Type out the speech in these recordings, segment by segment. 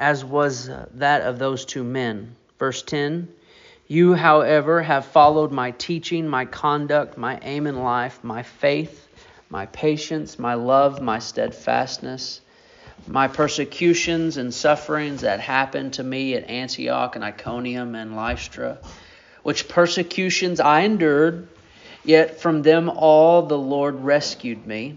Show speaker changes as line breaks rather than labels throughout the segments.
as was that of those two men. Verse 10 You, however, have followed my teaching, my conduct, my aim in life, my faith, my patience, my love, my steadfastness, my persecutions and sufferings that happened to me at Antioch and Iconium and Lystra, which persecutions I endured, yet from them all the Lord rescued me.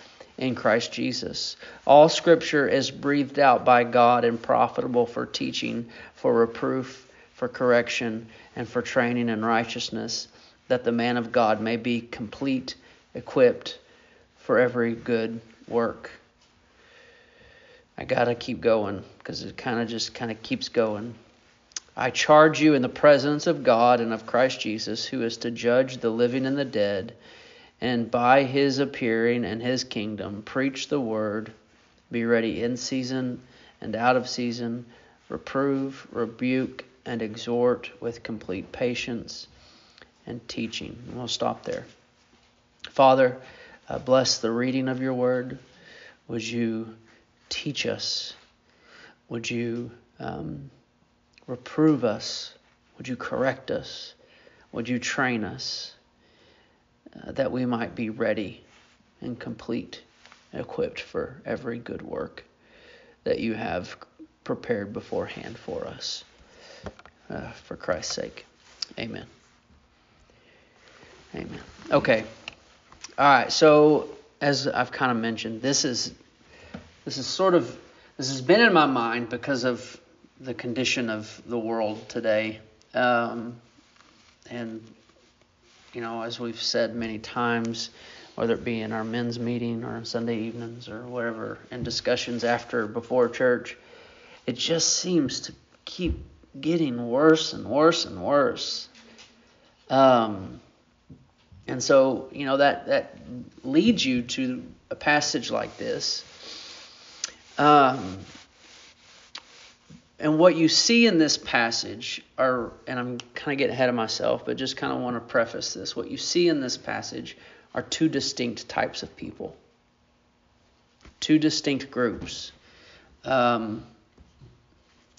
in Christ Jesus. All scripture is breathed out by God and profitable for teaching, for reproof, for correction, and for training in righteousness, that the man of God may be complete, equipped for every good work. I got to keep going because it kind of just kind of keeps going. I charge you in the presence of God and of Christ Jesus, who is to judge the living and the dead and by his appearing and his kingdom, preach the word, be ready in season and out of season, reprove, rebuke, and exhort with complete patience and teaching. And we'll stop there. Father, uh, bless the reading of your word. Would you teach us? Would you um, reprove us? Would you correct us? Would you train us? Uh, that we might be ready and complete and equipped for every good work that you have prepared beforehand for us. Uh, for Christ's sake. Amen. Amen. Okay. All right. So as I've kind of mentioned, this is this is sort of this has been in my mind because of the condition of the world today, um, and you know, as we've said many times, whether it be in our men's meeting or Sunday evenings or whatever, in discussions after, before church, it just seems to keep getting worse and worse and worse. Um, and so, you know, that, that leads you to a passage like this. Um, and what you see in this passage are, and I'm kind of getting ahead of myself, but just kind of want to preface this. What you see in this passage are two distinct types of people, two distinct groups um,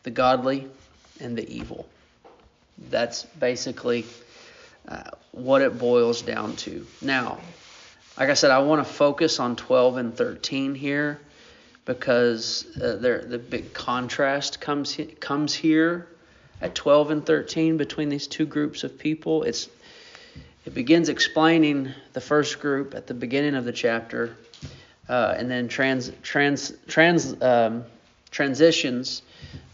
the godly and the evil. That's basically uh, what it boils down to. Now, like I said, I want to focus on 12 and 13 here because uh, the big contrast comes comes here at 12 and 13 between these two groups of people. It's it begins explaining the first group at the beginning of the chapter, uh, and then trans trans trans um, transitions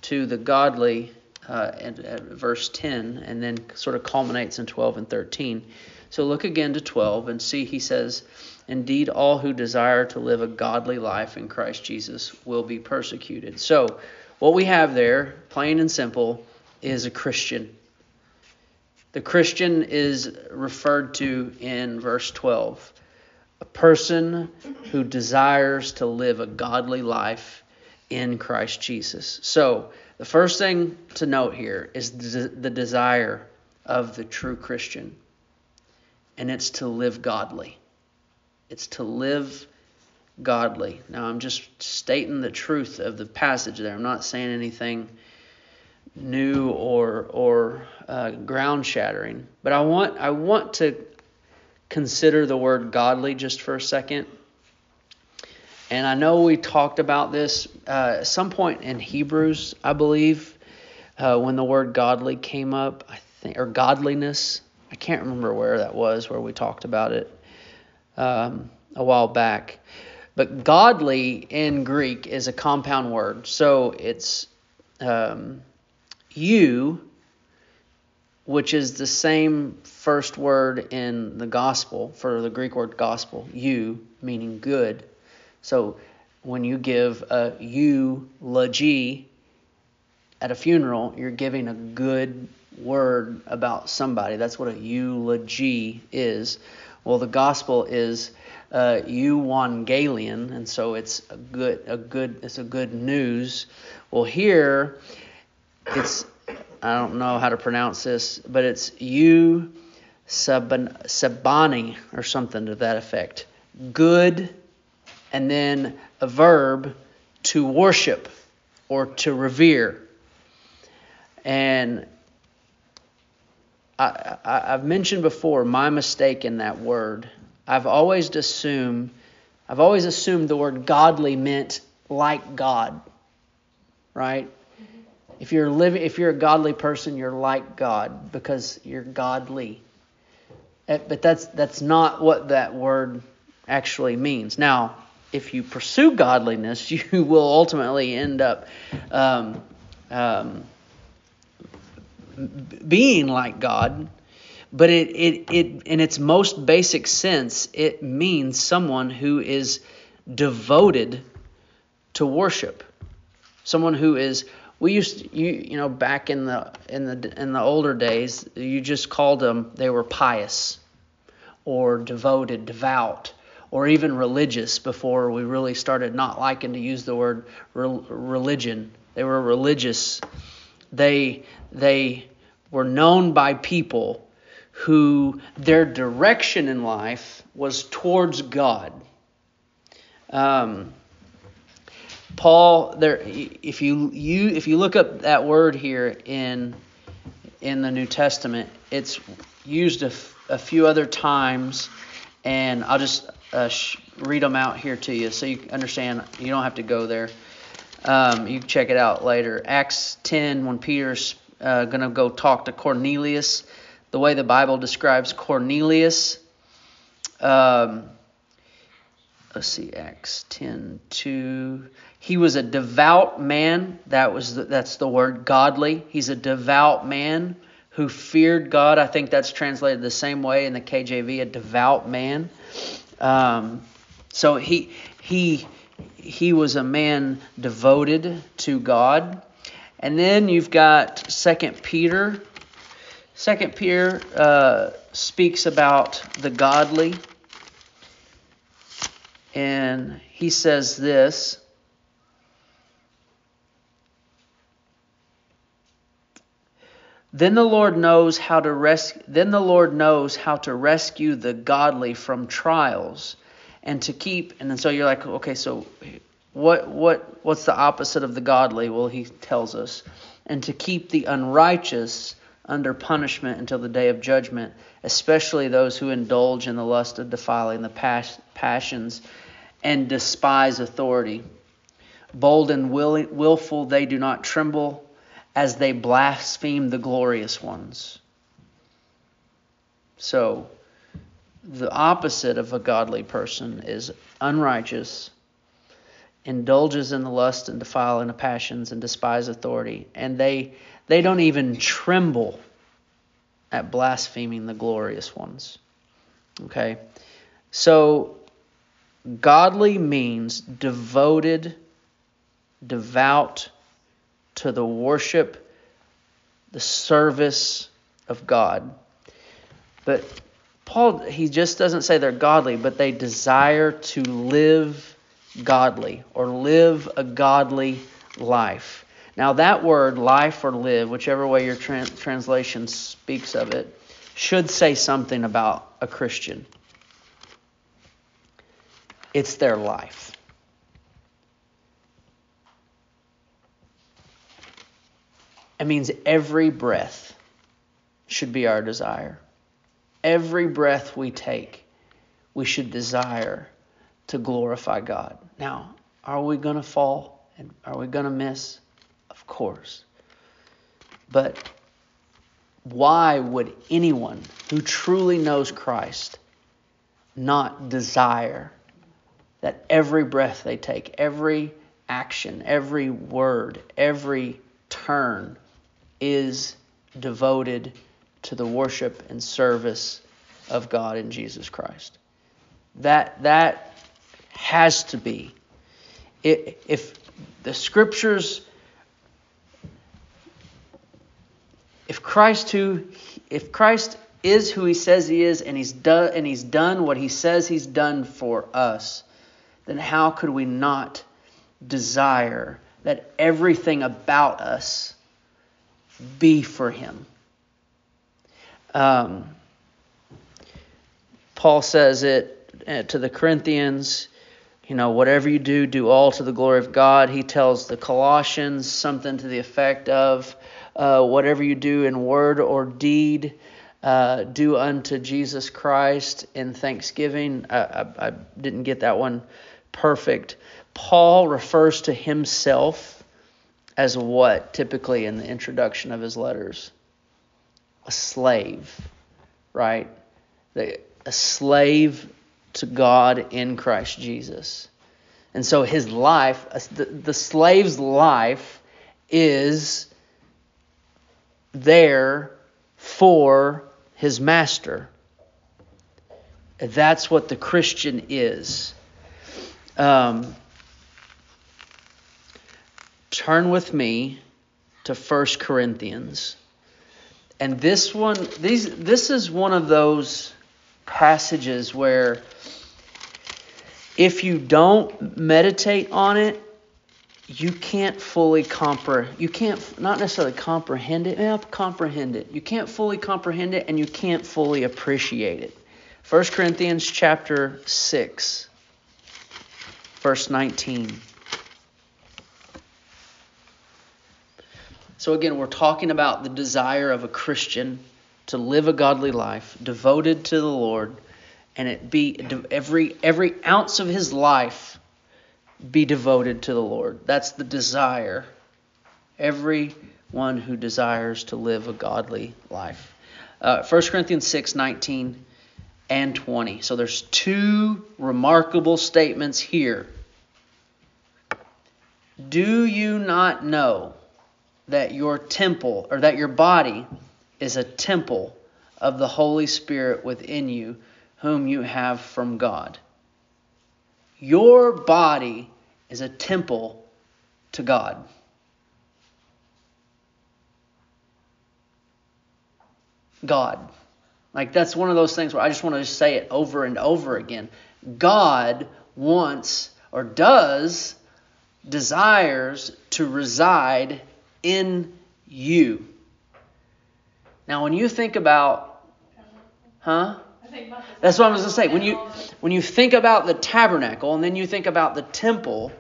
to the godly uh, at, at verse 10, and then sort of culminates in 12 and 13. So look again to 12 and see he says Indeed, all who desire to live a godly life in Christ Jesus will be persecuted. So, what we have there, plain and simple, is a Christian. The Christian is referred to in verse 12 a person who desires to live a godly life in Christ Jesus. So, the first thing to note here is the desire of the true Christian, and it's to live godly. It's to live godly. Now, I'm just stating the truth of the passage there. I'm not saying anything new or or uh, ground shattering, but I want I want to consider the word godly just for a second. And I know we talked about this uh, at some point in Hebrews, I believe, uh, when the word godly came up, I think, or godliness. I can't remember where that was, where we talked about it um, a while back. But godly in Greek is a compound word. So it's um, you, which is the same first word in the gospel for the Greek word gospel, you, meaning good. So when you give a eulogy, at a funeral, you're giving a good word about somebody. That's what a eulogy is. Well, the gospel is uh, euangelion, and so it's a good, a good, it's a good news. Well, here it's I don't know how to pronounce this, but it's you sabani or something to that effect. Good, and then a verb to worship or to revere. And I, I, I've mentioned before my mistake in that word. I've always assumed, I've always assumed the word godly meant like God, right? If you're living, if you're a godly person, you're like God because you're godly. Eh, but that's that's not what that word actually means. Now, if you pursue godliness, you will ultimately end up um, um, being like God. But it, it, it, in its most basic sense, it means someone who is devoted to worship, someone who is we used to, you you know back in the in the in the older days you just called them they were pious or devoted devout or even religious before we really started not liking to use the word re- religion they were religious they they were known by people who their direction in life was towards God um, Paul, there, if you you if you look up that word here in in the New Testament, it's used a, f- a few other times, and I'll just uh, sh- read them out here to you so you understand. You don't have to go there. Um, you check it out later. Acts 10, when Peter's uh, going to go talk to Cornelius, the way the Bible describes Cornelius. Um, let's see, Acts 10, 2. He was a devout man. That was the, that's the word godly. He's a devout man who feared God. I think that's translated the same way in the KJV, a devout man. Um, so he he he was a man devoted to God. And then you've got Second Peter. Second Peter uh, speaks about the godly, and he says this. Then the Lord knows how to rescue then the Lord knows how to rescue the godly from trials and to keep and then so you're like okay so what what what's the opposite of the godly well he tells us and to keep the unrighteous under punishment until the day of judgment especially those who indulge in the lust of defiling the pas- passions and despise authority bold and will- willful they do not tremble as they blaspheme the glorious ones. So, the opposite of a godly person is unrighteous, indulges in the lust and defiling the passions, and despise authority. And they, they don't even tremble at blaspheming the glorious ones. Okay? So, godly means devoted, devout, to the worship, the service of God. But Paul, he just doesn't say they're godly, but they desire to live godly or live a godly life. Now, that word, life or live, whichever way your tra- translation speaks of it, should say something about a Christian. It's their life. It means every breath should be our desire. Every breath we take, we should desire to glorify God. Now, are we going to fall and are we going to miss? Of course. But why would anyone who truly knows Christ not desire that every breath they take, every action, every word, every turn is devoted to the worship and service of God in Jesus Christ. That that has to be. If the scriptures if Christ who if Christ is who he says he is and he's done and he's done what he says he's done for us, then how could we not desire that everything about us be for him? Um, Paul says it uh, to the Corinthians, you know, whatever you do, do all to the glory of God. He tells the Colossians something to the effect of, uh, whatever you do in word or deed, uh, do unto Jesus Christ in thanksgiving. I, I, I didn't get that one perfect. Paul refers to himself as what typically in the introduction of his letters? A slave, right? The, a slave to God in Christ Jesus. And so his life, the, slave's life, is there for his master. That's what the Christian is. Um, turn with me to 1 Corinthians. And this one, these, this is one of those passages where if you don't meditate on it, you can't fully comprehend. You can't not necessarily comprehend it. Yeah, comprehend it. You can't fully comprehend it, and you can't fully appreciate it. 1 Corinthians chapter six, verse nineteen. So again, we're talking about the desire of a Christian to live a godly life, devoted to the Lord, and it be every every ounce of his life be devoted to the Lord. That's the desire. Every one who desires to live a godly life. Uh, 1 Corinthians 6 19 and 20. So there's two remarkable statements here. Do you not know that your temple, or that your body, is a temple of the Holy Spirit within you, whom you have from God? Your body is a temple to God. God. Like that's one of those things where I just want to say it over and over again. God wants or does desires to reside in you. Now when you think about huh? That's what I was going to say. When you when you think about the tabernacle and then you think about the temple,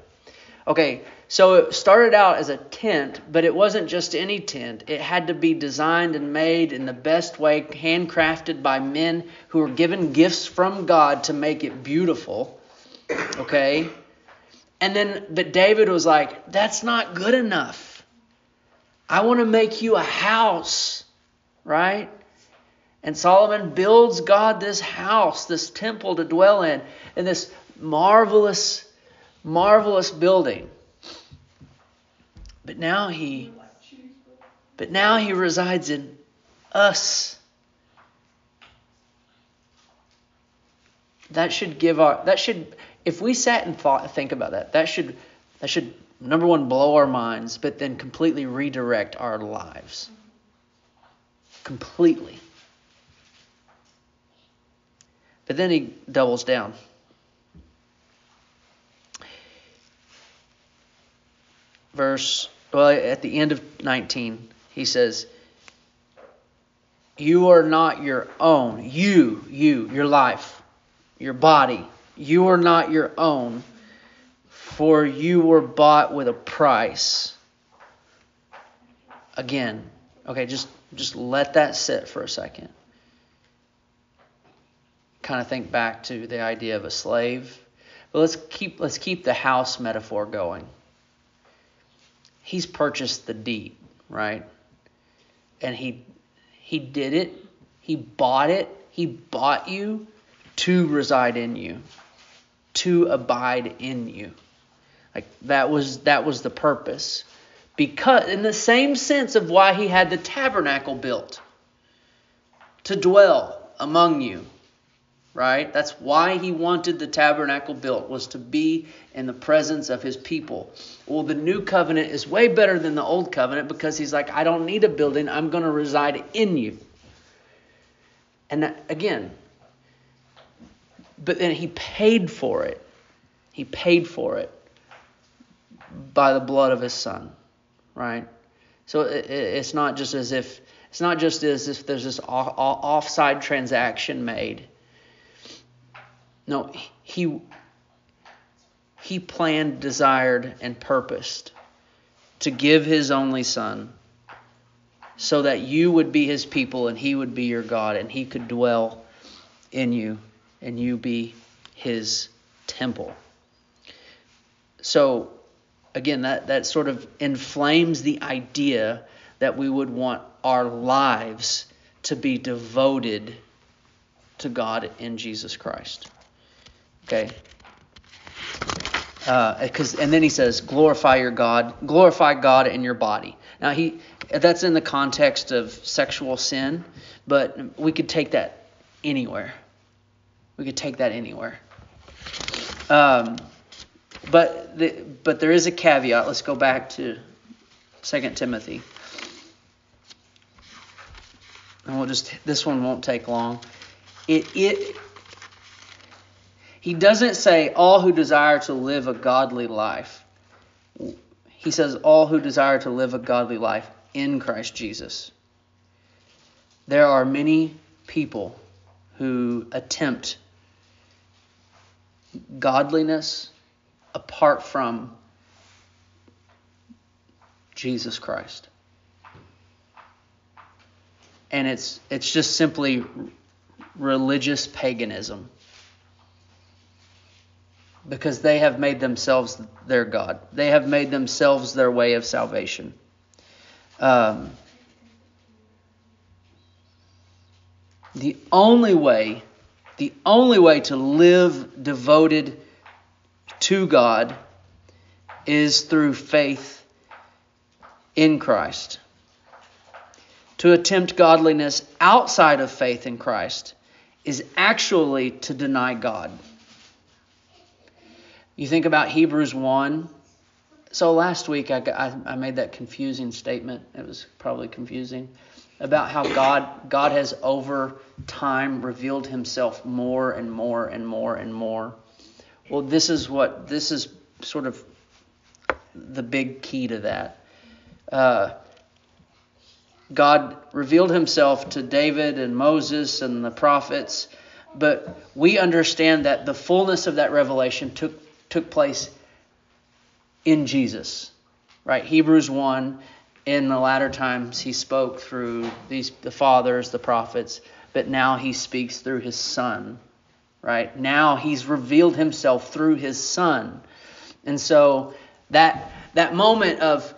okay, so it started out as a tent, but it wasn't just any tent. It had to be designed and made in the best way, handcrafted by men who were given gifts from God to make it beautiful. Okay? And then but David was like, that's not good enough. I want to make you a house, right? And Solomon builds God this house, this temple to dwell in, in this marvelous, marvelous building. But now he but now he resides in us. That should give our that should if we sat and thought think about that, that should that should number one blow our minds, but then completely redirect our lives. Completely. But then he doubles down. Verse, well, at the end of 19, he says, You are not your own. You, you, your life, your body, you are not your own, for you were bought with a price. Again, okay, just just let that sit for a second kind of think back to the idea of a slave. But let's keep let's keep the house metaphor going. He's purchased the deed, right? And he he did it. He bought it. He bought you to reside in you, to abide in you. Like that was that was the purpose. Because in the same sense of why he had the tabernacle built to dwell among you right? That's why he wanted the tabernacle built, was to be in the presence of his people. Well, the new covenant is way better than the old covenant because he's like, I don't need a building, I'm going to reside in you. And again, but then he paid for it. He paid for it by the blood of his son, right? So it's not just as if it's not just as if there's this offside transaction made. No, he he planned, desired, and purposed to give his only son so that you would be his people and he would be your God and he could dwell in you and you be his temple. So again, that, that sort of inflames the idea that we would want our lives to be devoted to God in Jesus Christ. Okay? Because uh, and then he says, glorify your God, glorify God in your body. Now he that's in the context of sexual sin, but we could take that anywhere. We could take that anywhere. Um, but the, but there is a caveat. Let's go back to 2 Timothy. And we'll just this one won't take long. It it he doesn't say all who desire to live a godly life. He says all who desire to live a godly life in Christ Jesus. There are many people who attempt godliness apart from Jesus Christ. And it's it's just simply religious paganism. Because they have made themselves their God. They have made themselves their way of salvation. Um, the only way, the only way to live devoted to God is through faith in Christ. To attempt godliness outside of faith in Christ is actually to deny God. You think about Hebrews 1. So last week I, I, I made that confusing statement. It was probably confusing about how God God has over time revealed himself more and more and more and more. Well, this is what this is sort of the big key to that. Uh, God revealed himself to David and Moses and the prophets, but we understand that the fullness of that revelation took took place in Jesus. Right? Hebrews 1 in the latter times he spoke through these the fathers, the prophets, but now he speaks through his son right? Now he's revealed himself through his son. And so that that moment of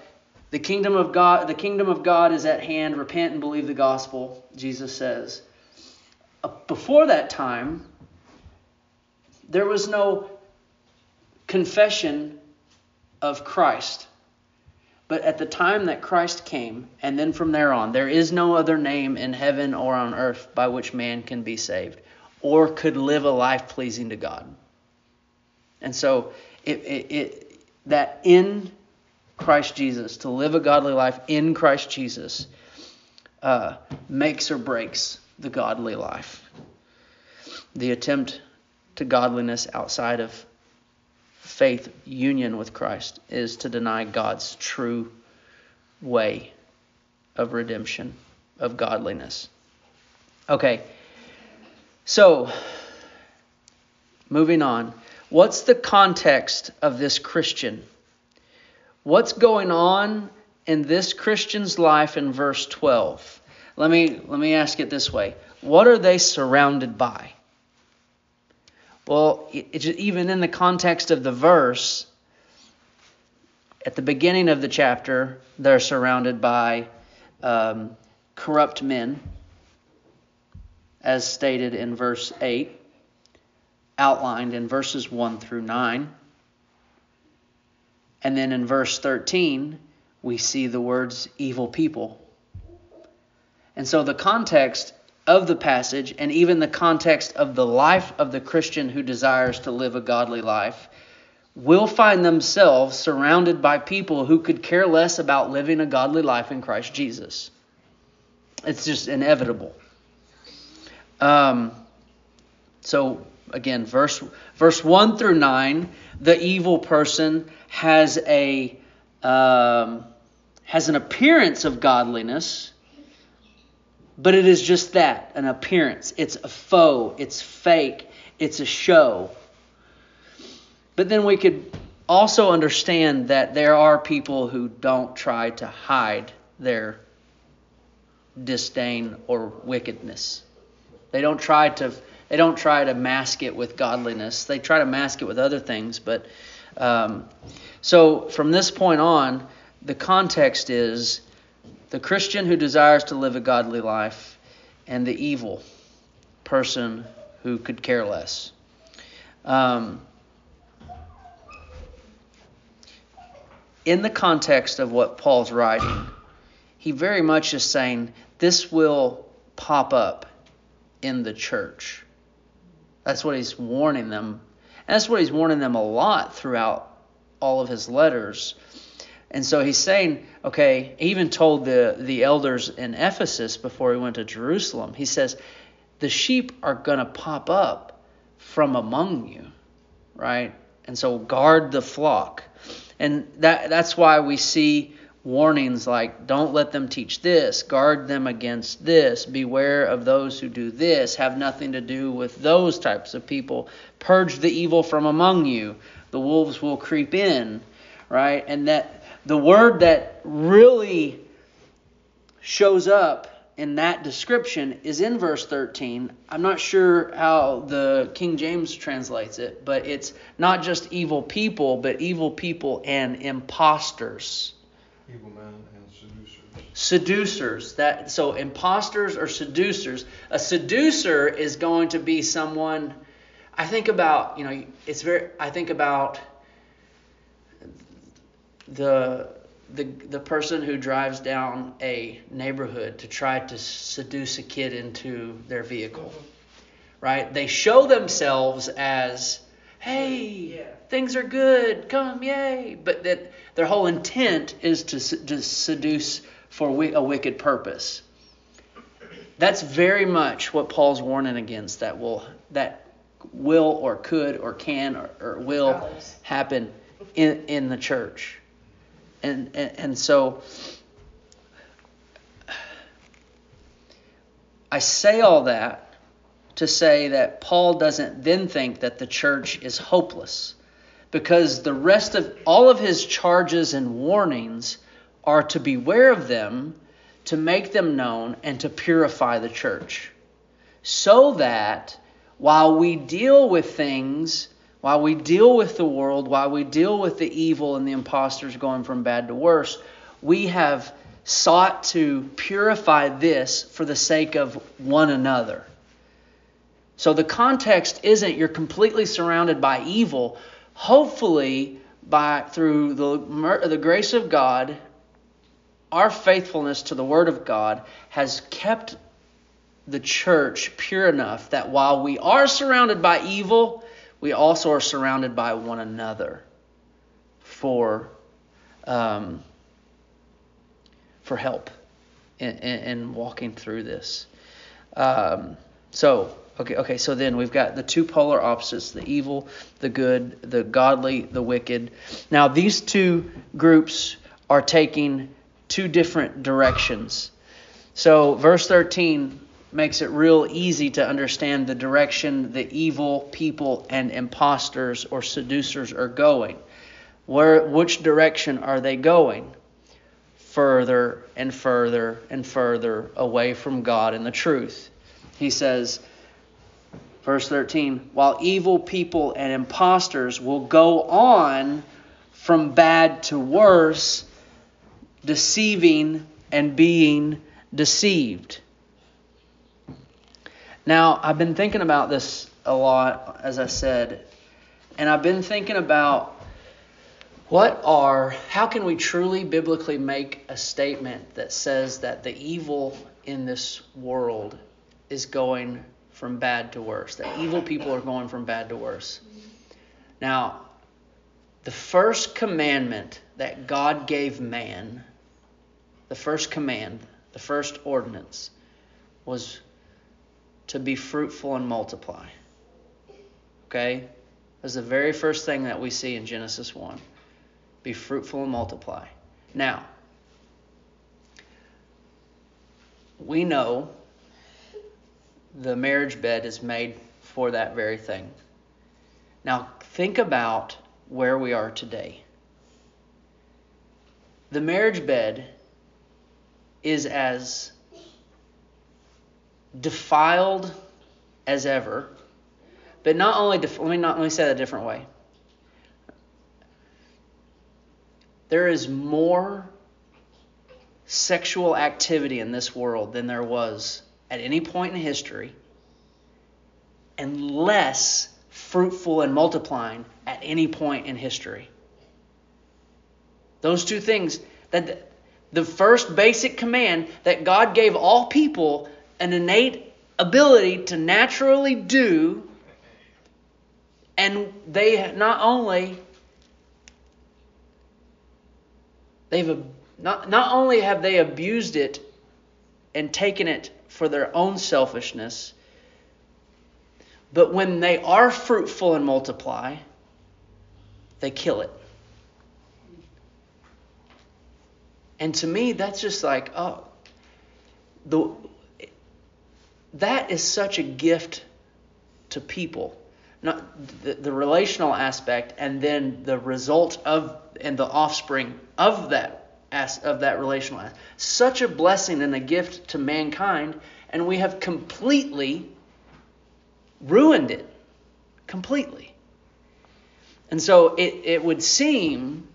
the kingdom of God, the kingdom of God is at hand, repent and believe the gospel, Jesus says. Uh, before that time, there was no confession of Christ. But at the time that Christ came, and then from there on, there is no other name in heaven or on earth by which man can be saved or could live a life pleasing to God. And so it, it, it, that in Christ Jesus, to live a godly life in Christ Jesus, uh, makes or breaks the godly life. The attempt to godliness outside of faith union with Christ is to deny God's true way of redemption, of godliness. Okay. So, moving on. What's the context of this Christian? What's going on in this Christian's life in verse 12? Let me let me ask it this way. What are they surrounded by? Well, it, even in the context of the verse, at the beginning of the chapter, they're surrounded by um, corrupt men as stated in verse 8, outlined in verses 1 through 9. And then in verse 13, we see the words evil people. And so the context of the passage and even the context of the life of the Christian who desires to live a godly life will find themselves surrounded by people who could care less about living a godly life in Christ Jesus. It's just inevitable. Um, so again, verse verse one through nine, the evil person has a um, has an appearance of godliness, but it is just that an appearance. It's a faux. It's fake. It's a show. But then we could also understand that there are people who don't try to hide their disdain or wickedness. They don't try to they don't try to mask it with godliness. They try to mask it with other things. But um, so from this point on, the context is the Christian who desires to live a godly life and the evil person who could care less. Um, in the context of what Paul's writing, he very much is saying this will pop up in the church. That's what he's warning them. And that's what he's warning them a lot throughout all of his letters. And so he's saying, okay, he even told the, the elders in Ephesus before he went to Jerusalem, he says, the sheep are going to pop up from among you, right? And so guard the flock. And that that's why we see warnings like don't let them teach this, guard them against this, beware of those who do this, have nothing to do with those types of people, purge the evil from among you. The wolves will creep in, right? And that the word that really shows up in that description is in verse 13. I'm not sure how the King James translates it, but it's not just evil people, but evil people and impostors.
Evil men and seducers.
Seducers. That so impostors or seducers. A seducer is going to be someone I think about, you know, it's very I think about the the the person who drives down a neighborhood to try to seduce a kid into their vehicle. Right? They show themselves as hey, yeah. things are good, come, yay. But that their whole intent is to, to seduce for a wicked purpose. That's very much what Paul's warning against. That will that will or could or can or, or will happen in in the church. And, and, and so I say all that to say that Paul doesn't then think that the church is hopeless because the rest of all of his charges and warnings are to beware of them, to make them known, and to purify the church. So that while we deal with things while we deal with the world, while we deal with the evil and the impostors going from bad to worse, we have sought to purify this for the sake of one another. So the context isn't you're completely surrounded by evil. Hopefully, by through the, the grace of God, our faithfulness to the Word of God has kept the church pure enough that while we are surrounded by evil, we also are surrounded by one another for um, for help in, in, in, walking through this. Um, so okay, okay. So then we've got the two polar opposites: the evil, the good, the godly, the wicked. Now these two groups are taking two different directions. So verse 13 makes it real easy to understand the direction the evil people and imposters or seducers are going. Where which direction are they going? Further and further and further away from God and the truth. He says, verse 13, while evil people and imposters will go on from bad to worse, deceiving and being deceived. Now, I've been thinking about this a lot, as I said, and I've been thinking about what are, how can we truly biblically make a statement that says that the evil in this world is going from bad to worse, that evil people are going from bad to worse. Now, the first commandment that God gave man, the first command, the first ordinance, was to be fruitful and multiply. Okay? That's the very first thing that we see in Genesis 1. Be fruitful and multiply. Now, we know the marriage bed is made for that very thing. Now, think about where we are today. The marriage bed is as defiled as ever. But not only, def- let me not let me say that a different way. There is more sexual activity in this world than there was at any point in history, and less fruitful and multiplying at any point in history. Those two things that the first basic command that God gave all people an innate ability to naturally do and they not only they've not, not only have they abused it and taken it for their own selfishness but when they are fruitful and multiply they kill it. And to me that's just like oh the that is such a gift to people. Not the, the relational aspect and then the result of and the offspring of that as of that relational aspect. such a blessing and a gift to mankind and we have completely ruined it. Completely. And so it, it would seem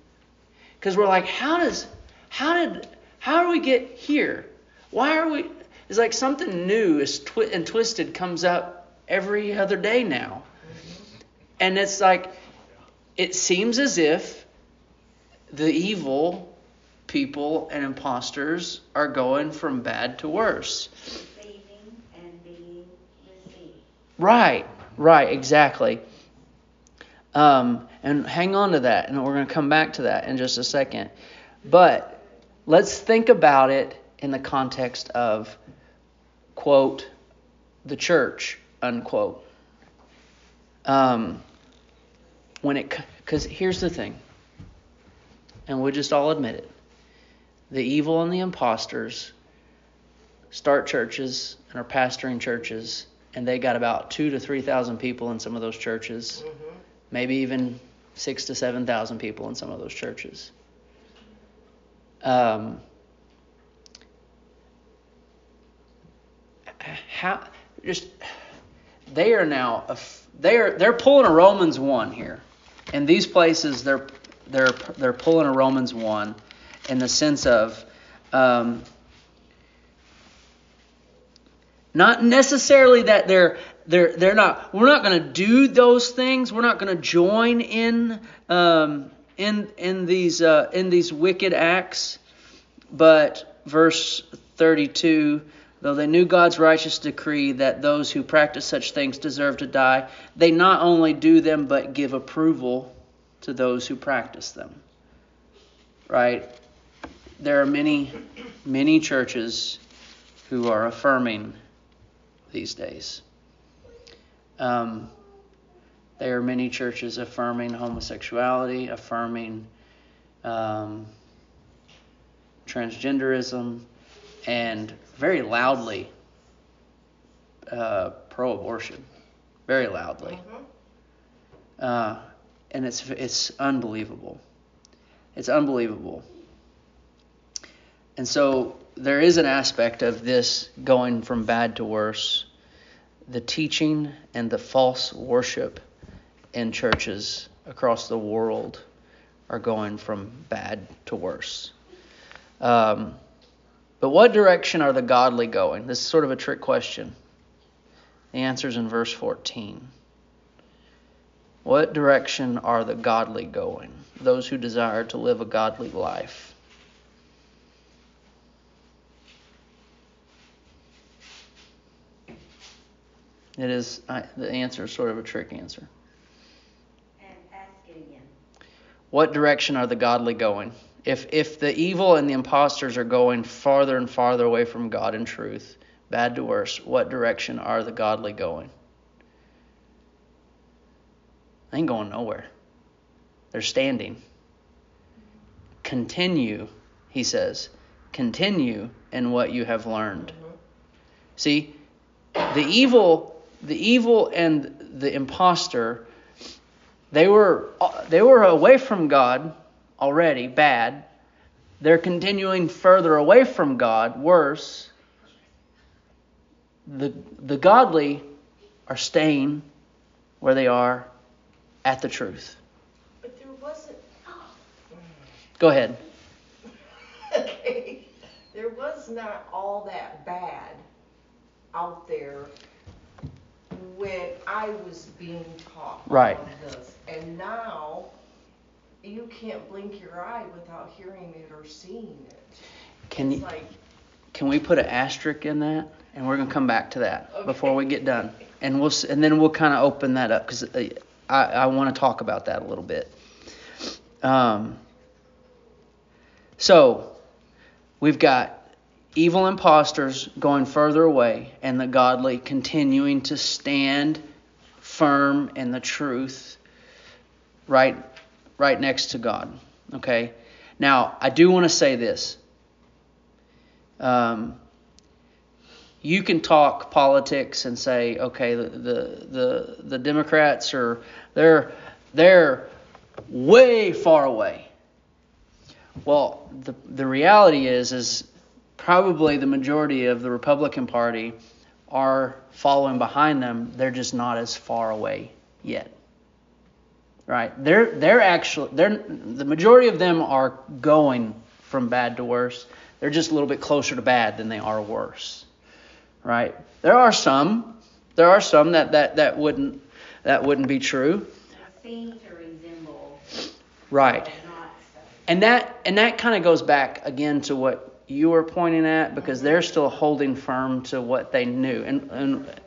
because we're like how does how did how do we get here? Why are we it's like something new is twi- and twisted comes up every other day now. And it's like, it seems as if the evil people and imposters are going from bad to worse. Right, right, exactly. Um, and hang on to that, and we're going to come back to that in just a second. But let's think about it in the context of quote, the church, unquote. Um, when it, because here's the thing, and we'll just all admit it the evil and the imposters start churches and are pastoring churches, and they got about two to three thousand people in some of those churches, mm-hmm. maybe even six to seven thousand people in some of those churches. Um, how just they are now they are they're pulling a Romans one here. In these places, they're they're they're pulling a Romans one, in the sense of. Um, not necessarily that they're they're they're not we're not going to do those things we're not going to join in um, in in these uh, in these wicked acts but verse 32 Though they knew God's righteous decree that those who practice such things deserve to die, they not only do them but give approval to those who practice them. Right? There are many, many churches who are affirming these days. Um, there are many churches affirming homosexuality, affirming um, transgenderism, and very loudly uh, pro-abortion, very loudly, mm-hmm. uh, and it's it's unbelievable. It's unbelievable. And so there is an aspect of this going from bad to worse. The teaching and the false worship in churches across the world are going from bad to worse. Um, but what direction are the godly going? This is sort of a trick question. The answer is in verse 14. What direction are the godly going? Those who desire to live a godly life. It is I, the answer is sort of a trick answer.
And ask it again.
What direction are the godly going? If if the evil and the imposters are going farther and farther away from God and truth, bad to worse, what direction are the godly going? They ain't going nowhere. They're standing. Continue, he says. Continue in what you have learned. See, the evil, the evil and the impostor, they were they were away from God already, bad. They're continuing further away from God, worse. The the godly are staying where they are at the truth.
But there wasn't. Oh.
Go ahead.
okay. There was not all that bad out there when I was being taught
Right.
this. And now you can't blink your eye without hearing it or seeing it.
Can
it's
you,
like
can we put an asterisk in that? And we're gonna come back to that
Okay.
before we get done, and we'll and then we'll kind of open that up because I I want to talk about that a little bit. Um. So, we've got evil imposters going further away, and the godly continuing to stand firm in the truth, right, right next to God. Okay. Now, I do want to say this. Um, you can talk politics and say, okay, the, the the the Democrats are they're they're way far away. Well, the the reality is is probably the majority of the Republican Party are following behind them. They're just not as far away yet. Right? They're they're actually they're the majority of them are going from bad to worse. They're just a little bit closer to bad than they are worse. Right? There are some there are some that that, that wouldn't that wouldn't be true.
Seem to resemble,
Right.
but not so.
And that and that kind of goes back again to what you were pointing at because they're still holding firm to what they knew. And and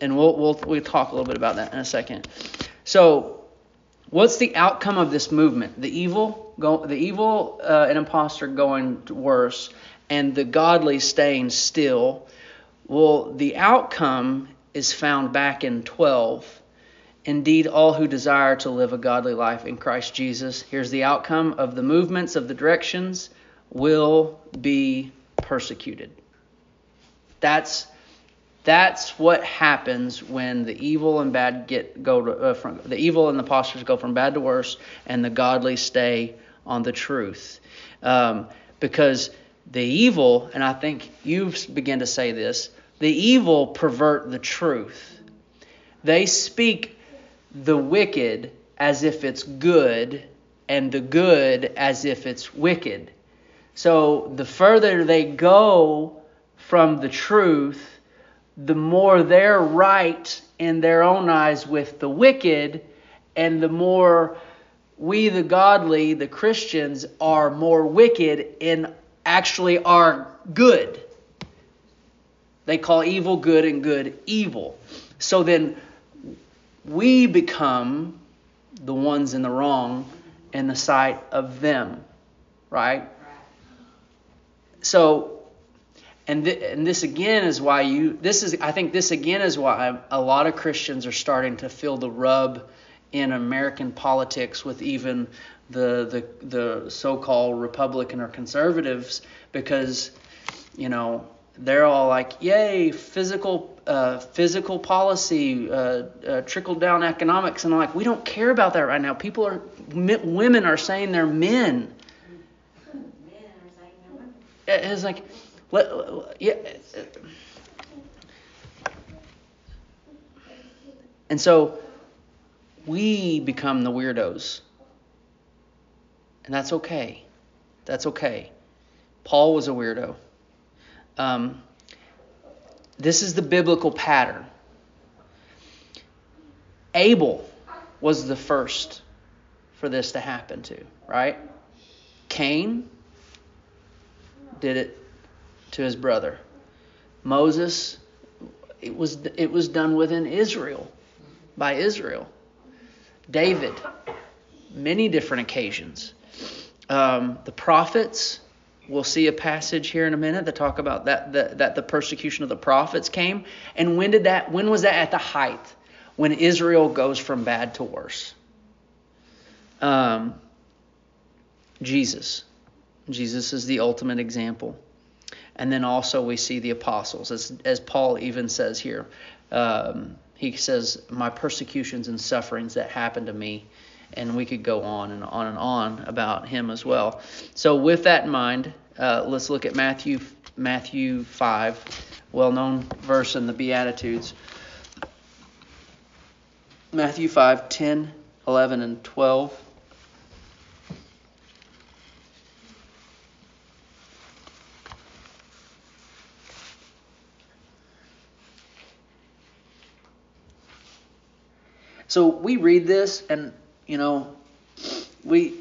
and we'll we'll we'll talk a little bit about that in a second. So, what's the outcome of this movement? The evil go the evil uh, and imposter going worse, and the godly staying still. Well, the outcome is found back in 12. Indeed, all who desire to live a godly life in Christ Jesus, here's the outcome of the movements of the directions, will be persecuted. That's that's what happens when the evil and bad get go to, uh, from the evil and the imposters go from bad to worse, and the godly stay on the truth. Um, because the evil, and I think you've begun to say this, the evil pervert the truth. They speak the wicked as if it's good, and the good as if it's wicked. So the further they go from the truth, the more they're right in their own eyes with the wicked, and the more we, the godly, the Christians, are more wicked and actually are good. They call evil good and good evil. So then we become the ones in the wrong in the sight of them, right? So, and th- and this again is why you this is I think this again is why a lot of Christians are starting to feel the rub in American politics with even the the the so-called Republican or conservatives because you know they're all like yay physical uh, physical policy uh, uh, trickle down economics. And I'm like we don't care about that right now. People are m- women are saying they're men.
Men are saying they're women.
it's like let, yeah. And so we become the weirdos. And that's okay. That's okay. Paul was a weirdo. Um, this is the biblical pattern. Abel was the first for this to happen to right? Cain did it to his brother. Moses it was it was done within Israel by Israel. David, many different occasions. Um, the prophets, we'll see a passage here in a minute that talk about that, that that the persecution of the prophets came. And when did that? When was that at the height? When Israel goes from bad to worse. Um, Jesus. Jesus is the ultimate example. And then also we see the apostles, as, as Paul even says here. Um, he says, My persecutions and sufferings that happened to me. And we could go on and on and on about him as well. So, with that in mind, uh, let's look at Matthew Matthew 5, well known verse in the Beatitudes. Matthew 5, 10, 11, and 12. So we read this, and you know, we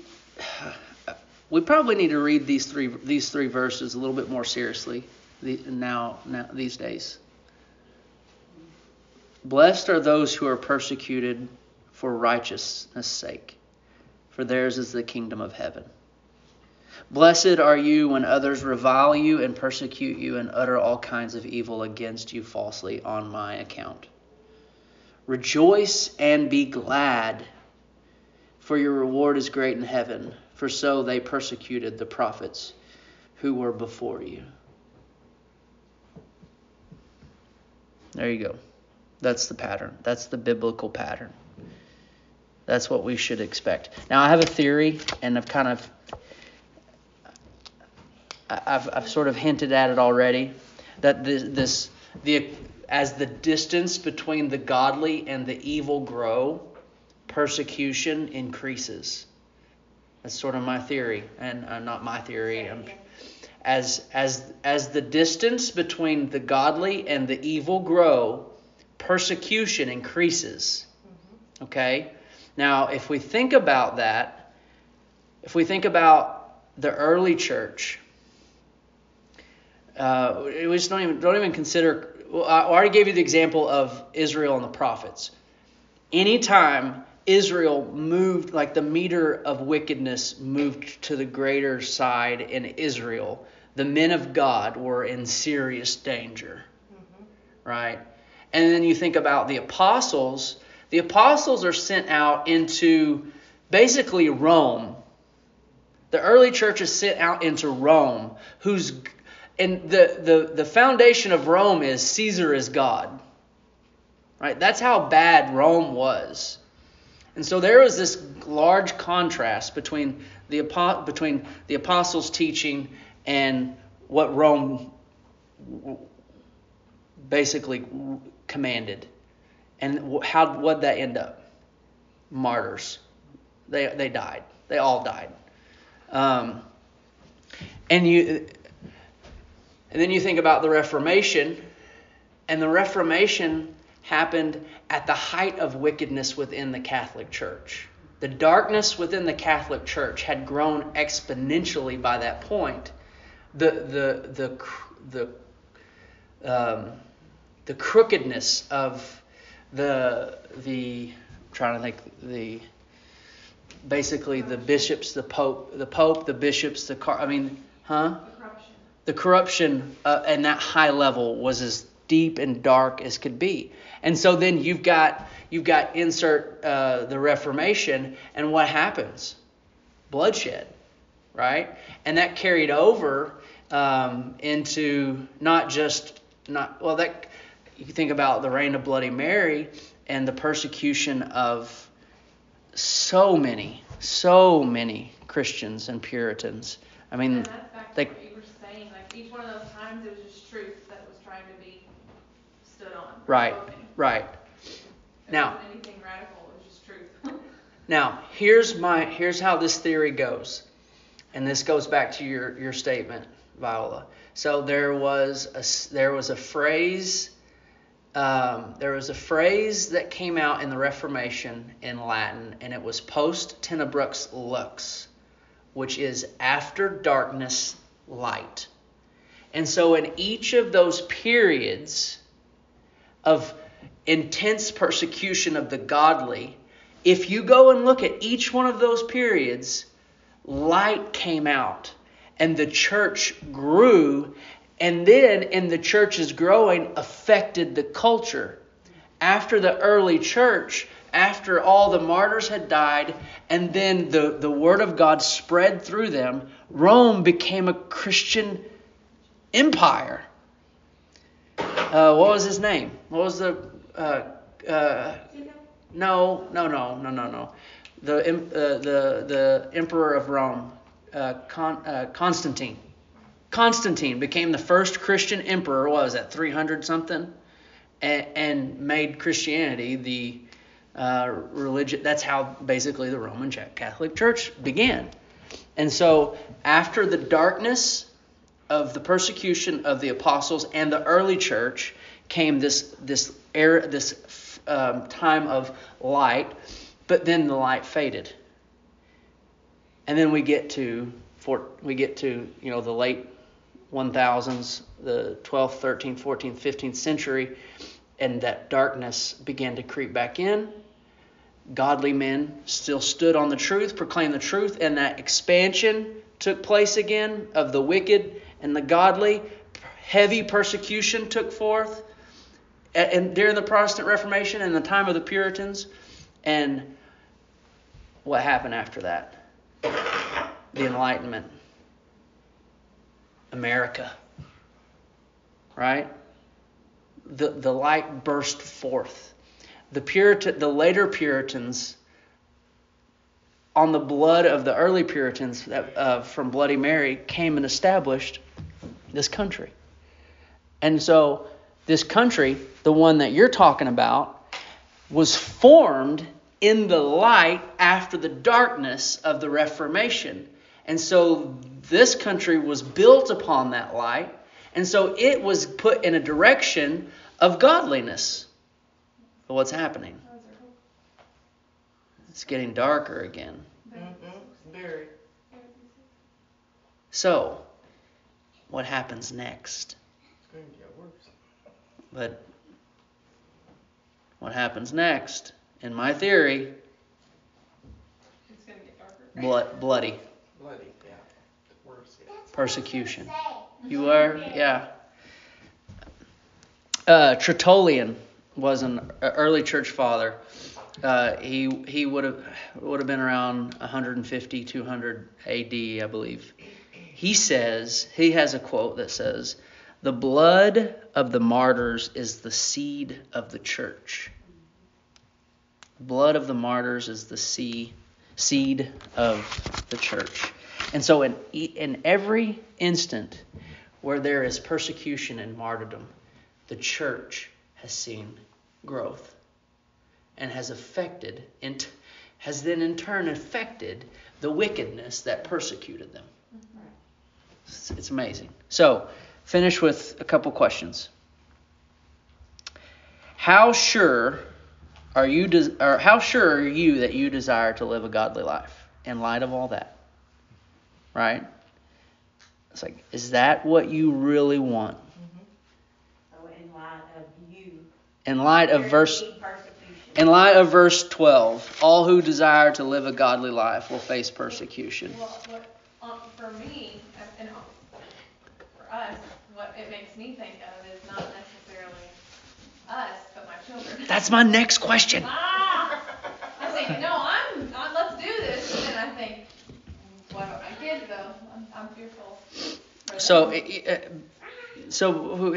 we probably need to read these three these three verses a little bit more seriously now now these days. Blessed are those who are persecuted for righteousness' sake, for theirs is the kingdom of heaven. Blessed are you when others revile you and persecute you and utter all kinds of evil against you falsely on my account. Rejoice and be glad, for your reward is great in heaven, for so they persecuted the prophets who were before you. There you go. That's the pattern. That's the biblical pattern. That's what we should expect. Now, I have a theory, and I've kind of, I've, I've sort of hinted at it already, that this, this the as the distance between the godly and the evil grow, persecution increases. That's sort of my theory, and uh, not my theory. Um, as as as the distance between the godly and the evil grow, persecution increases. Mm-hmm. Okay. Now, if we think about that, if we think about the early church, uh, we just don't even don't even consider well, I already gave you the example of Israel and the prophets. Anytime Israel moved, like the meter of wickedness moved to the greater side in Israel, the men of God were in serious danger. Mm-hmm. Right? And then you think about the apostles. The apostles are sent out into basically Rome. The early church is sent out into Rome, whose and the, the, the foundation of Rome is Caesar is God. Right? That's how bad Rome was. And so there was this large contrast between the, between the apostles' teaching and what Rome basically commanded. And how would that end up? Martyrs. They they died. They all died. Um, and you and then you think about the Reformation, and the Reformation happened at the height of wickedness within the Catholic Church. The darkness within the Catholic Church had grown exponentially by that point. The the the the um, the crookedness of the the I'm trying to think the basically the bishops, the pope, the pope, the bishops, the car. I mean, huh? The corruption uh, and that high level was as deep and dark as could be. And so then you've got you've got insert uh, the Reformation, and what happens? Bloodshed, right? And that carried over um, into not just not well that you think about the reign of Bloody Mary and the persecution of so many, so many Christians and Puritans. I mean,
they each one of those times, it was just truth that was trying to be stood on.
Right, right.
It
now,
anything radical. It was just truth.
now, here's my here's how this theory goes, and this goes back to your your statement, Viola. So there was a there was a phrase. Um, there was a phrase that came out in the Reformation in Latin, and it was post tenebras lux, which is after darkness, light. And so, in each of those periods, of intense persecution of the godly, if you go and look at each one of those periods, light came out and the church grew. And then, in the church's growing, affected the culture. After the early church, after all the martyrs had died, and then the, the word of God spread through them, Rome became a Christian empire. Uh, what was his name? What was the. Uh, uh, no, no, no, no, no, no. The, uh, the, the emperor of Rome, uh, Con, uh, Constantine. Constantine became the first Christian emperor, what was that, 300 something? And, and made Christianity the religion. That's how basically the Roman Catholic Church began. And so after the darkness of the persecution of the apostles and the early church came this this era, this um, time of light, but then the light faded. And then we get to for, we get to you know the late 1000s, the 12th, 13th, 14th, 15th century, and that darkness began to creep back in. Godly men still stood on the truth, proclaimed the truth, and that expansion took place again of the wicked and the godly. Heavy persecution took forth and during the Protestant Reformation and the time of the Puritans. And what happened after that? The Enlightenment. America. Right? The, the light burst forth. The, Puritan, the later Puritans, on the blood of the early Puritans that, uh, from Bloody Mary, came and established this country. And so, this country, the one that you're talking about, was formed in the light after the darkness of the Reformation. And so this country was built upon that light. And so it was put in a direction of godliness. What's happening? It's getting darker again.
Mm-hmm. Very.
So, what happens next?
It's going to get worse.
But what happens next, in my theory,
It's gonna get darker.
blood, bloody
Bloody, yeah. Worse.
persecution. You are, yeah. Uh, Tertullian was an early church father. Uh, he he would have would have been around 150 200 A.D. I believe. He says he has a quote that says, "The blood of the martyrs is the seed of the church." Blood of the martyrs is the seed seed of the church. And so, in, in every instant where there is persecution and martyrdom, the church has seen growth and has affected, and has then in turn affected the wickedness that persecuted them. It's, it's amazing. So, finish with a couple questions. How sure are you, des- or how sure are you that you desire to live a godly life in light of all that? Right? It's like, is that what you really want?
So in light of you.
In light of verse. In light of verse 12, all who desire to live a godly life will face persecution.
Well, what, um, for me, and for us, what it makes me think of is not necessarily us, but my children.
That's my next question.
Ah! I'm no, I'm, i let's do this. And I think, what about my kids though? I'm, I'm fearful.
So, i- i- so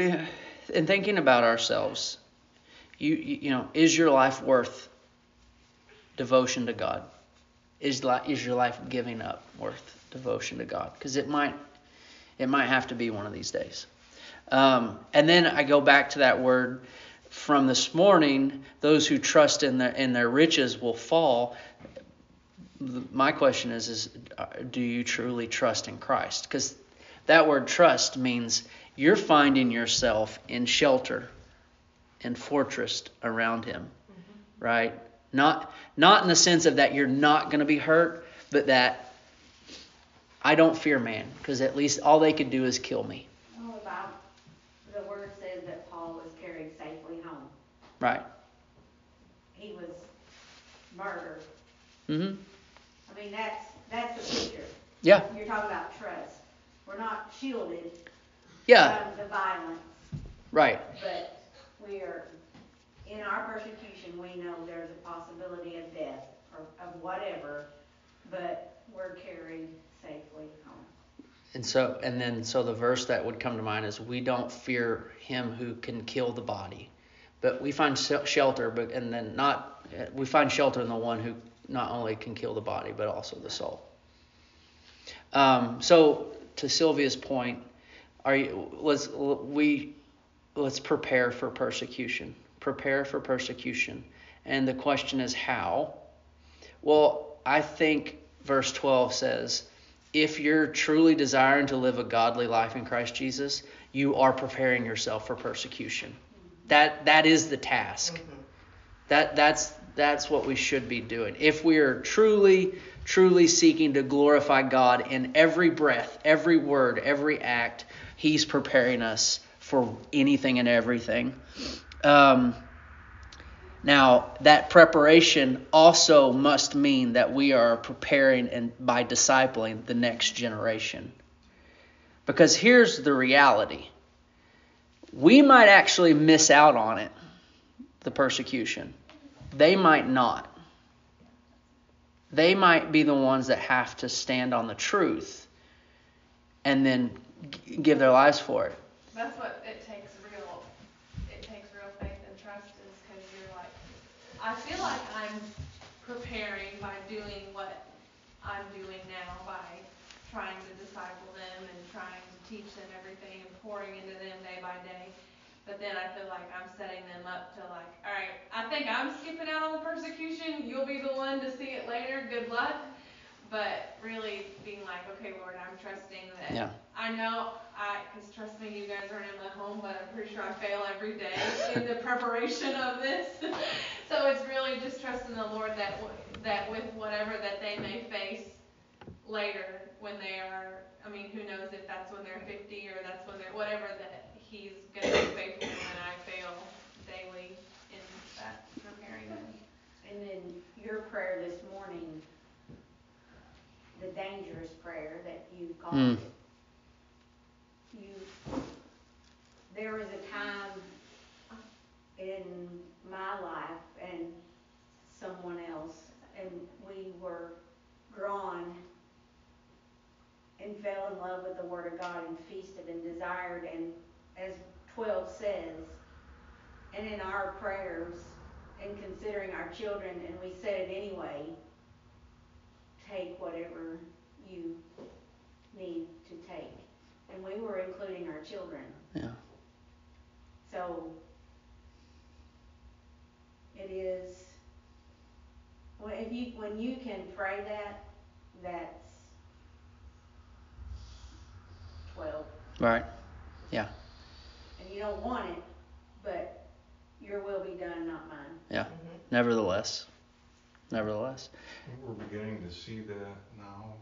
in thinking about ourselves, you you know, is your life worth devotion to God? Is is your life giving up worth devotion to God? Because it might it might have to be one of these days. Um, and then I go back to that word from this morning: those who trust in their in their riches will fall. My question is: is uh, do you truly trust in Christ? Because that word trust means you're finding yourself in shelter and fortress around him right not not in the sense of that you're not going to be hurt but that i don't fear man because at least all they could do is kill me
about, the word says that Paul was carried safely home.
Right.
he was murdered.
Mhm.
I mean, that's, that's the picture.
Yeah.
You're talking about trust. We're not shielded
Yeah.
from the violence,
Right.
but in our persecution, we know there's a possibility of death or of whatever, but we're carried safely home.
And so, and then, so the verse that would come to mind is, "We don't fear him who can kill the body, but we find shelter." But and then not, we find shelter in the one who not only can kill the body but also the soul. Um, so, to Sylvia's point, are you? Let's we let's prepare for persecution. Prepare for persecution, and the question is how. Well, I think verse 12 says, if you're truly desiring to live a godly life in Christ Jesus, you are preparing yourself for persecution. That that is the task. Mm-hmm. That that's that's what we should be doing. If we are truly truly seeking to glorify God in every breath, every word, every act, He's preparing us for anything and everything. Um, now, that preparation also must mean that we are preparing and by discipling the next generation. Because here's the reality we might actually miss out on it, the persecution. They might not. They might be the ones that have to stand on the truth and then give their lives for it.
That's what it takes real, it takes real faith and trust is because you're like, I feel like I'm preparing by doing what I'm doing now by trying to disciple them and trying to teach them everything and pouring into them day by day. But then I feel like I'm setting them up to like, all right, I think I'm skipping out on the persecution. You'll be the one to see it later. Good luck. But really being like, okay, Lord, I'm trusting that
Yeah.
I know, I, cause trust me, you guys aren't in my home, but I'm pretty sure I fail every day in the preparation of this. So it's really just trusting the Lord that, w- that with whatever that they may face later, when they are, I mean, who knows if that's when they're fifty or that's when they're, whatever, that He's gonna be faithful when I fail daily in that preparing them.
And then your prayer this morning, the dangerous prayer that you called
hmm.
it. You, there was a time in my life and someone else, and we were drawn and fell in love with the Word of God and feasted and desired, and as twelve says, and in our prayers, and considering our children, and we said it anyway, take whatever you need to take. And we were including our children.
Yeah.
So it is, when if you, when you can pray that, that's twelve.
Right. Yeah.
And you don't want it, but your will be done, not mine. Yeah.
Nevertheless. Nevertheless.
We're beginning to see that now.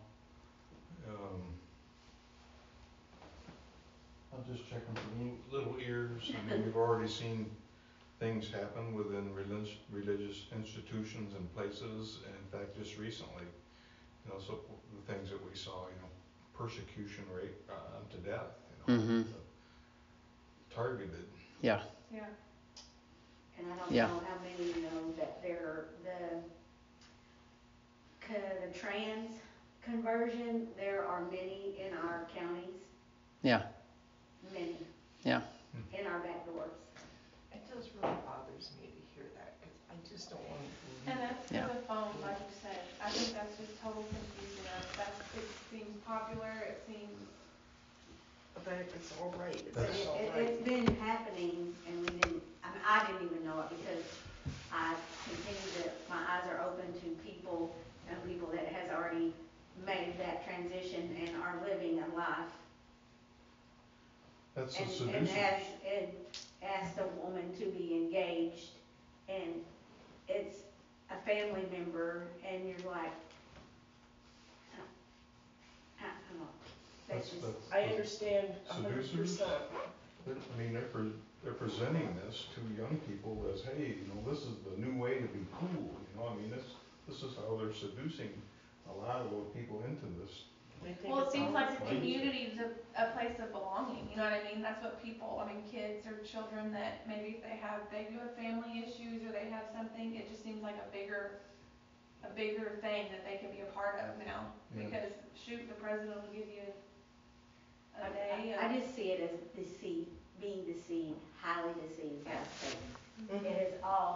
Um, I'm just checking for any little ears. I mean, we've already seen things happen within religious, religious institutions and places. And in fact, just recently, you know, so the things that we saw, you know, persecution rate uh, to death, you know,
Mhm.
targeted.
Yeah.
Yeah.
And I don't
Yeah.
know how many you know that there, the, the trans conversion, there are many in our counties.
Yeah.
Many.
Yeah.
In our back doors.
It just really bothers me to hear that, cause I just don't want to.
And that's
Yeah.
for the phone, like you said. I think that's just total confusion of, that's, it seems popular, it seems,
But it's all right it's,
it,
all
it,
right.
it's been happening and we didn't, I mean, I didn't even know it because I continue to, my eyes are open to people and people that has already made that transition and are living a life.
That's a
And,
seducer.
and has, and asked a woman to be engaged and it's a family member and you're like, I, I don't know. That's
That's-
just,
that's-
I understand a hundred
Seducers?
percent
they're, I mean, they're, pre- they're presenting this to young people as, hey, you know, this is the new way to be cool, you know, I mean, this, this is how they're seducing a lot of little people into this.
Well, it seems like the
Mindset.
community is a, a place of belonging, you know what I mean? That's what people, I mean, kids or children that maybe if they have, they do have family issues or they have something, it just seems like a bigger, a bigger thing that they can be a part of now.
Yeah.
Because shoot, the president will give you a
I-
day
I, I
of,
just see it as deceit, being deceived, highly deceived, I'd say.
Mhm.
It is all